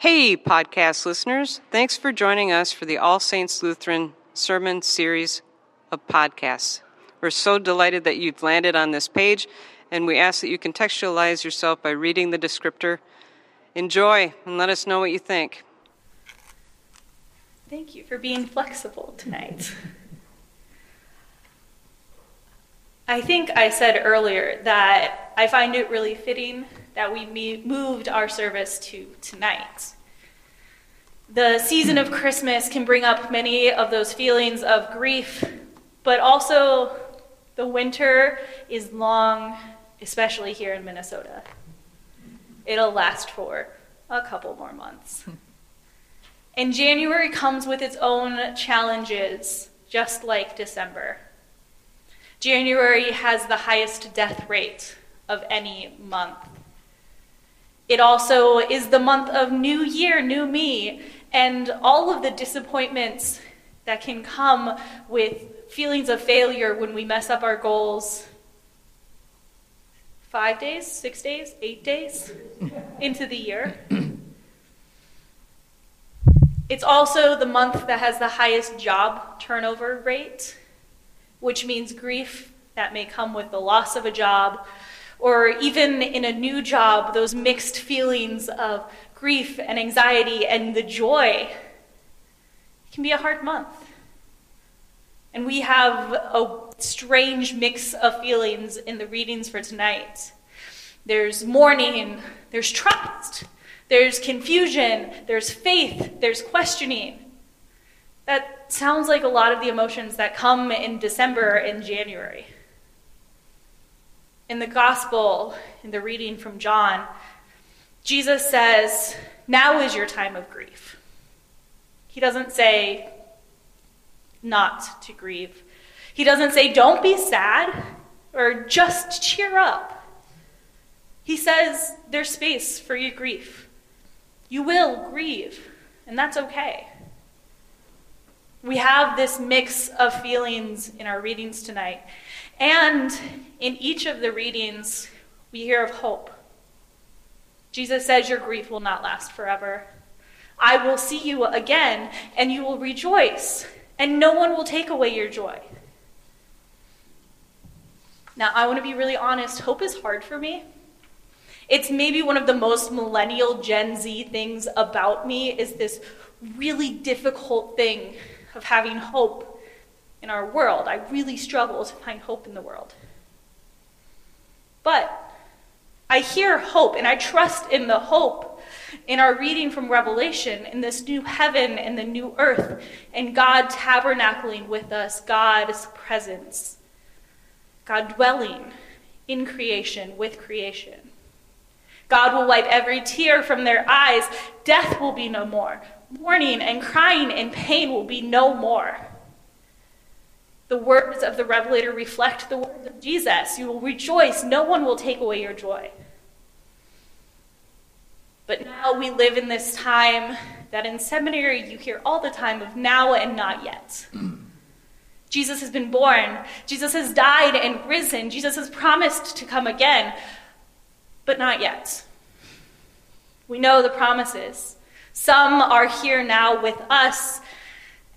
Hey, podcast listeners. Thanks for joining us for the All Saints Lutheran Sermon Series of podcasts. We're so delighted that you've landed on this page, and we ask that you contextualize yourself by reading the descriptor. Enjoy and let us know what you think. Thank you for being flexible tonight. I think I said earlier that I find it really fitting that we moved our service to tonight. The season of Christmas can bring up many of those feelings of grief, but also the winter is long, especially here in Minnesota. It'll last for a couple more months. And January comes with its own challenges, just like December. January has the highest death rate of any month. It also is the month of New Year, New Me, and all of the disappointments that can come with feelings of failure when we mess up our goals. Five days, six days, eight days into the year. It's also the month that has the highest job turnover rate, which means grief that may come with the loss of a job, or even in a new job, those mixed feelings of grief and anxiety and the joy. It can be a hard month. And we have a strange mix of feelings in the readings for tonight. There's mourning, there's trust, there's confusion, there's faith, there's questioning. That sounds like a lot of the emotions that come in December and January. In the gospel, in the reading from John, Jesus says, Now is your time of grief. He doesn't say not to grieve. He doesn't say, Don't be sad or just cheer up. He says, There's space for your grief. You will grieve, and that's okay. We have this mix of feelings in our readings tonight. And in each of the readings, we hear of hope. Jesus says, Your grief will not last forever. I will see you again, and you will rejoice, and no one will take away your joy. Now, I want to be really honest hope is hard for me. It's maybe one of the most millennial Gen Z things about me is this really difficult thing of having hope in our world. I really struggle to find hope in the world. But I hear hope and I trust in the hope in our reading from Revelation in this new heaven and the new earth and God tabernacling with us, God's presence, God dwelling in creation with creation. God will wipe every tear from their eyes. Death will be no more. Mourning and crying and pain will be no more. The words of the Revelator reflect the words of Jesus. You will rejoice. No one will take away your joy. But now we live in this time that in seminary you hear all the time of now and not yet. Jesus has been born. Jesus has died and risen. Jesus has promised to come again but not yet. We know the promises. Some are here now with us,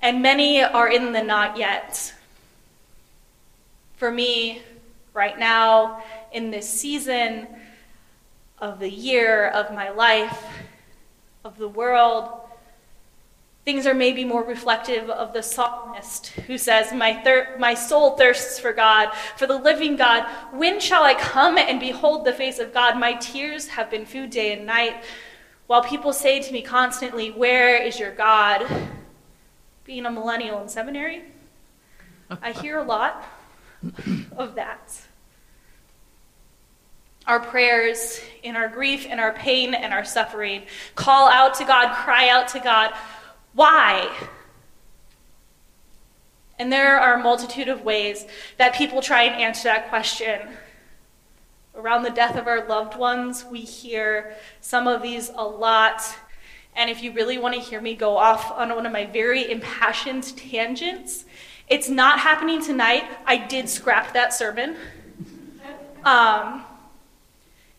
and many are in the not yet. For me, right now, in this season of the year, of my life, of the world, Things are maybe more reflective of the psalmist who says, my, thir- my soul thirsts for God, for the living God. When shall I come and behold the face of God? My tears have been food day and night. While people say to me constantly, Where is your God? Being a millennial in seminary, I hear a lot of that. Our prayers in our grief and our pain and our suffering call out to God, cry out to God. Why? And there are a multitude of ways that people try and answer that question. Around the death of our loved ones, we hear some of these a lot. And if you really want to hear me go off on one of my very impassioned tangents, it's not happening tonight. I did scrap that sermon. Um,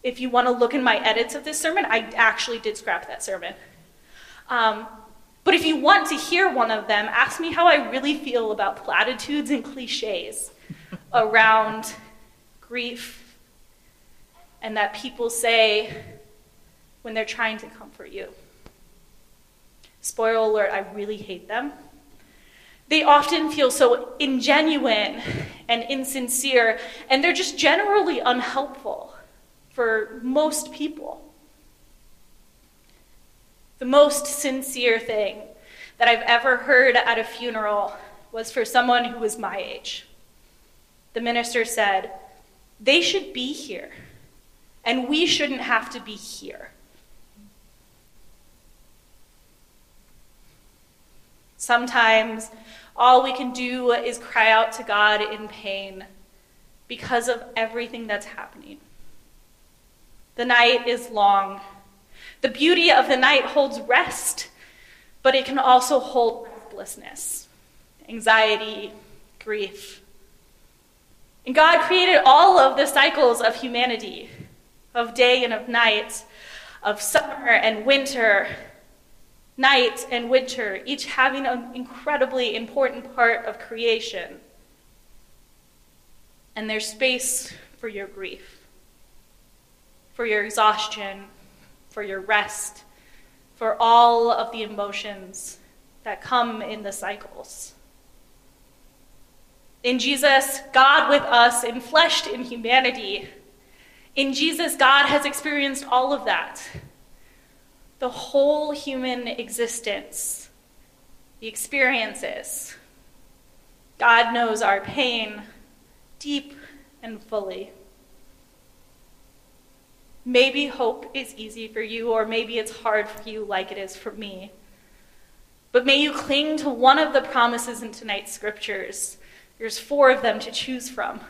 if you want to look in my edits of this sermon, I actually did scrap that sermon. Um, but if you want to hear one of them, ask me how I really feel about platitudes and cliches around grief and that people say when they're trying to comfort you. Spoiler alert, I really hate them. They often feel so ingenuine mm-hmm. and insincere, and they're just generally unhelpful for most people. The most sincere thing that I've ever heard at a funeral was for someone who was my age. The minister said, They should be here, and we shouldn't have to be here. Sometimes all we can do is cry out to God in pain because of everything that's happening. The night is long the beauty of the night holds rest, but it can also hold restlessness, anxiety, grief. And God created all of the cycles of humanity, of day and of night, of summer and winter, night and winter, each having an incredibly important part of creation. And there's space for your grief, for your exhaustion, for your rest, for all of the emotions that come in the cycles. In Jesus, God with us, enfleshed in humanity. In Jesus, God has experienced all of that. The whole human existence, the experiences. God knows our pain deep and fully. Maybe hope is easy for you, or maybe it's hard for you, like it is for me. But may you cling to one of the promises in tonight's scriptures. There's four of them to choose from.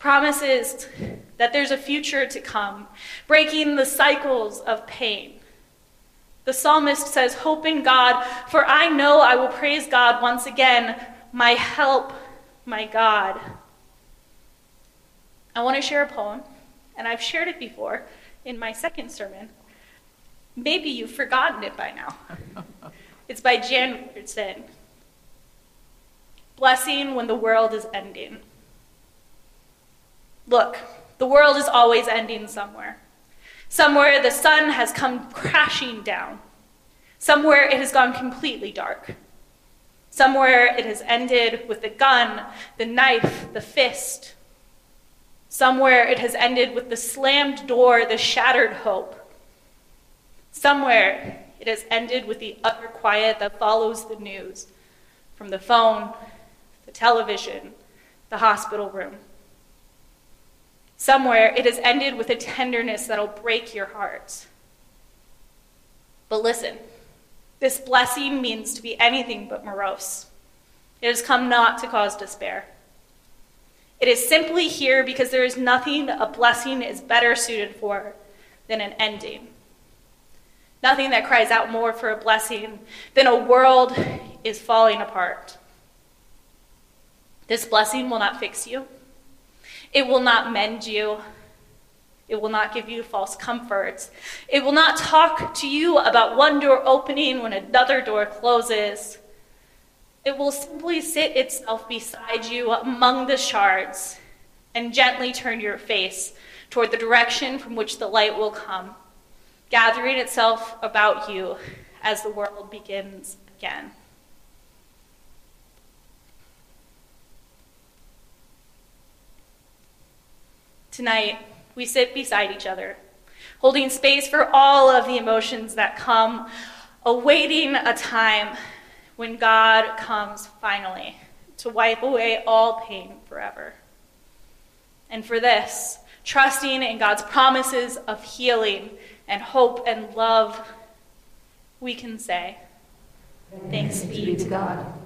Promises that there's a future to come, breaking the cycles of pain. The psalmist says, Hope in God, for I know I will praise God once again, my help, my God. I want to share a poem and I've shared it before in my second sermon. Maybe you've forgotten it by now. it's by Jan Richardson. Blessing when the world is ending. Look, the world is always ending somewhere. Somewhere the sun has come crashing down. Somewhere it has gone completely dark. Somewhere it has ended with the gun, the knife, the fist, Somewhere it has ended with the slammed door, the shattered hope. Somewhere it has ended with the utter quiet that follows the news from the phone, the television, the hospital room. Somewhere it has ended with a tenderness that'll break your heart. But listen, this blessing means to be anything but morose. It has come not to cause despair. It is simply here because there is nothing a blessing is better suited for than an ending. Nothing that cries out more for a blessing than a world is falling apart. This blessing will not fix you. It will not mend you. It will not give you false comforts. It will not talk to you about one door opening when another door closes. It will simply sit itself beside you among the shards and gently turn your face toward the direction from which the light will come, gathering itself about you as the world begins again. Tonight, we sit beside each other, holding space for all of the emotions that come, awaiting a time when God comes finally to wipe away all pain forever. And for this, trusting in God's promises of healing and hope and love, we can say, Thanks be to God.